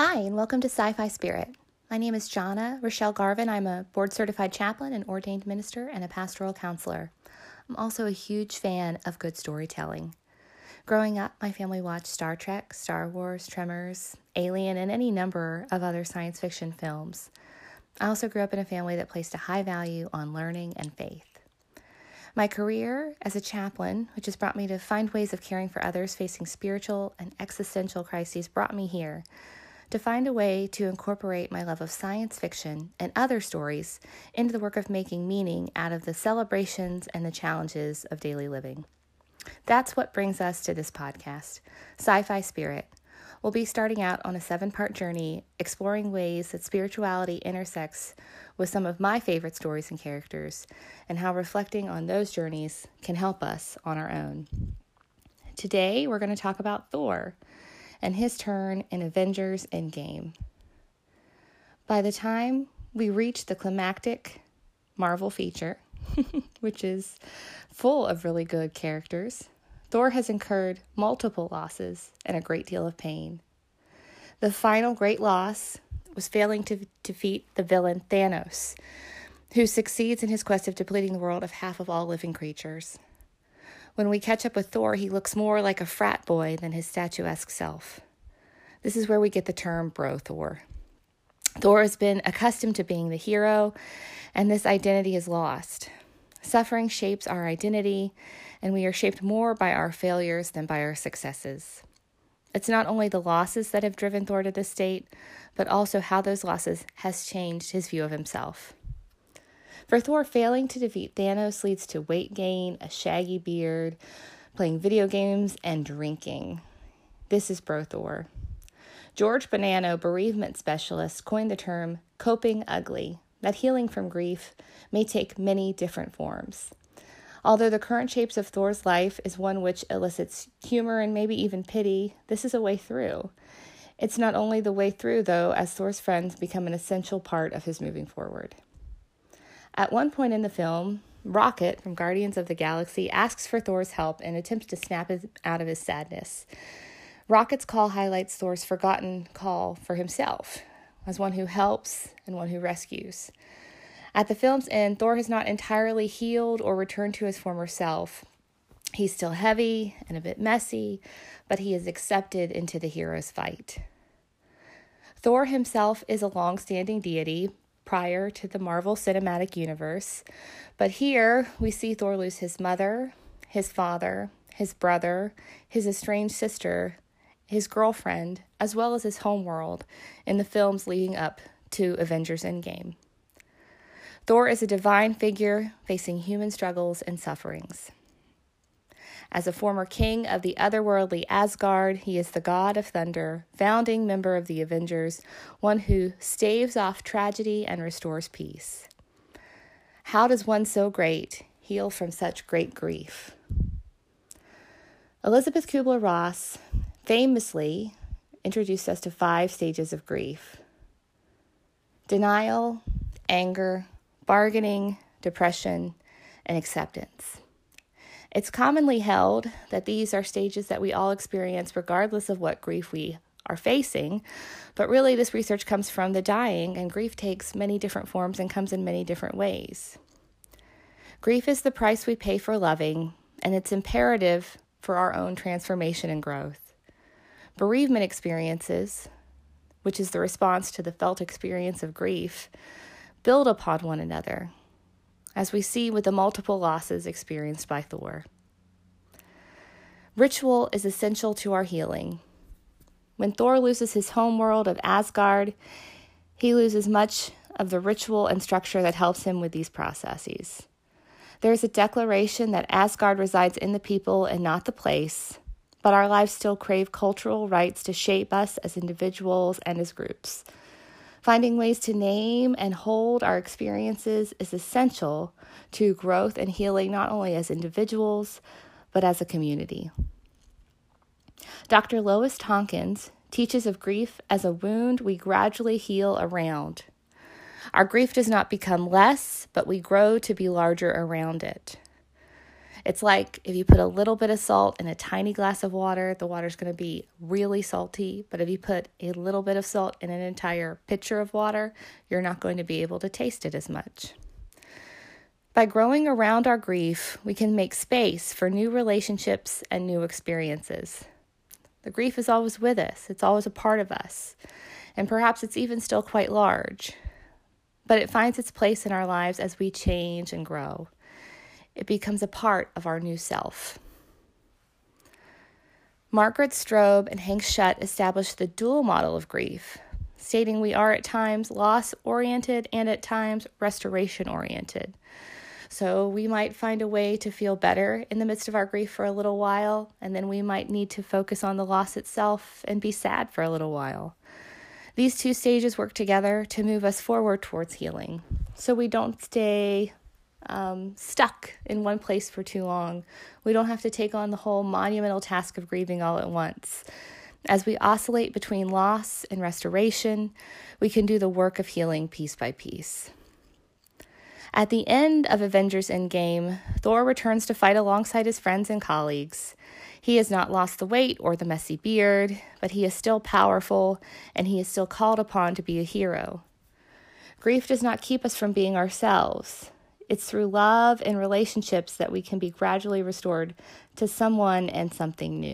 Hi, and welcome to Sci Fi Spirit. My name is Jana Rochelle Garvin. I'm a board certified chaplain, an ordained minister, and a pastoral counselor. I'm also a huge fan of good storytelling. Growing up, my family watched Star Trek, Star Wars, Tremors, Alien, and any number of other science fiction films. I also grew up in a family that placed a high value on learning and faith. My career as a chaplain, which has brought me to find ways of caring for others facing spiritual and existential crises, brought me here to find a way to incorporate my love of science fiction and other stories into the work of making meaning out of the celebrations and the challenges of daily living. That's what brings us to this podcast, Sci Fi Spirit. We'll be starting out on a seven part journey exploring ways that spirituality intersects with some of my favorite stories and characters, and how reflecting on those journeys can help us on our own. Today, we're going to talk about Thor and his turn in Avengers Endgame. By the time we reach the climactic Marvel feature, which is full of really good characters, Thor has incurred multiple losses and a great deal of pain. The final great loss was failing to defeat the villain Thanos, who succeeds in his quest of depleting the world of half of all living creatures. When we catch up with Thor, he looks more like a frat boy than his statuesque self. This is where we get the term Bro Thor. Thor has been accustomed to being the hero, and this identity is lost. Suffering shapes our identity, and we are shaped more by our failures than by our successes. It's not only the losses that have driven Thor to this state, but also how those losses has changed his view of himself. For Thor, failing to defeat Thanos leads to weight gain, a shaggy beard, playing video games, and drinking. This is Bro Thor. George Bonanno, bereavement specialist, coined the term coping ugly, that healing from grief may take many different forms. Although the current shapes of Thor's life is one which elicits humor and maybe even pity, this is a way through. It's not only the way through, though, as Thor's friends become an essential part of his moving forward. At one point in the film, Rocket from Guardians of the Galaxy asks for Thor's help and attempts to snap him out of his sadness. Rocket's call highlights Thor's forgotten call for himself as one who helps and one who rescues. At the film's end, Thor has not entirely healed or returned to his former self. He's still heavy and a bit messy, but he is accepted into the hero's fight. Thor himself is a long standing deity prior to the Marvel Cinematic Universe, but here we see Thor lose his mother, his father, his brother, his estranged sister, his girlfriend, as well as his homeworld in the films leading up to Avengers Endgame. Thor is a divine figure facing human struggles and sufferings. As a former king of the otherworldly Asgard, he is the god of thunder, founding member of the Avengers, one who staves off tragedy and restores peace. How does one so great heal from such great grief? Elisabeth Kubler Ross famously introduced us to five stages of grief denial, anger, bargaining, depression, and acceptance. It's commonly held that these are stages that we all experience regardless of what grief we are facing, but really, this research comes from the dying, and grief takes many different forms and comes in many different ways. Grief is the price we pay for loving, and it's imperative for our own transformation and growth. Bereavement experiences, which is the response to the felt experience of grief, build upon one another, as we see with the multiple losses experienced by Thor. Ritual is essential to our healing. When Thor loses his homeworld of Asgard, he loses much of the ritual and structure that helps him with these processes. There is a declaration that Asgard resides in the people and not the place, but our lives still crave cultural rites to shape us as individuals and as groups. Finding ways to name and hold our experiences is essential to growth and healing, not only as individuals, but as a community. Dr. Lois Tonkins teaches of grief as a wound we gradually heal around. Our grief does not become less, but we grow to be larger around it. It's like if you put a little bit of salt in a tiny glass of water, the water's going to be really salty. But if you put a little bit of salt in an entire pitcher of water, you're not going to be able to taste it as much. By growing around our grief, we can make space for new relationships and new experiences. The grief is always with us, it's always a part of us, and perhaps it's even still quite large. But it finds its place in our lives as we change and grow. It becomes a part of our new self. Margaret Stroebe and Hank Schut established the dual model of grief, stating we are at times loss oriented and at times restoration oriented. So we might find a way to feel better in the midst of our grief for a little while, and then we might need to focus on the loss itself and be sad for a little while. These two stages work together to move us forward towards healing. So we don't stay um, stuck in one place for too long. We don't have to take on the whole monumental task of grieving all at once. As we oscillate between loss and restoration, we can do the work of healing piece by piece. At the end of Avengers Endgame, Thor returns to fight alongside his friends and colleagues. He has not lost the weight or the messy beard, but he is still powerful and he is still called upon to be a hero. Grief does not keep us from being ourselves. It's through love and relationships that we can be gradually restored to someone and something new.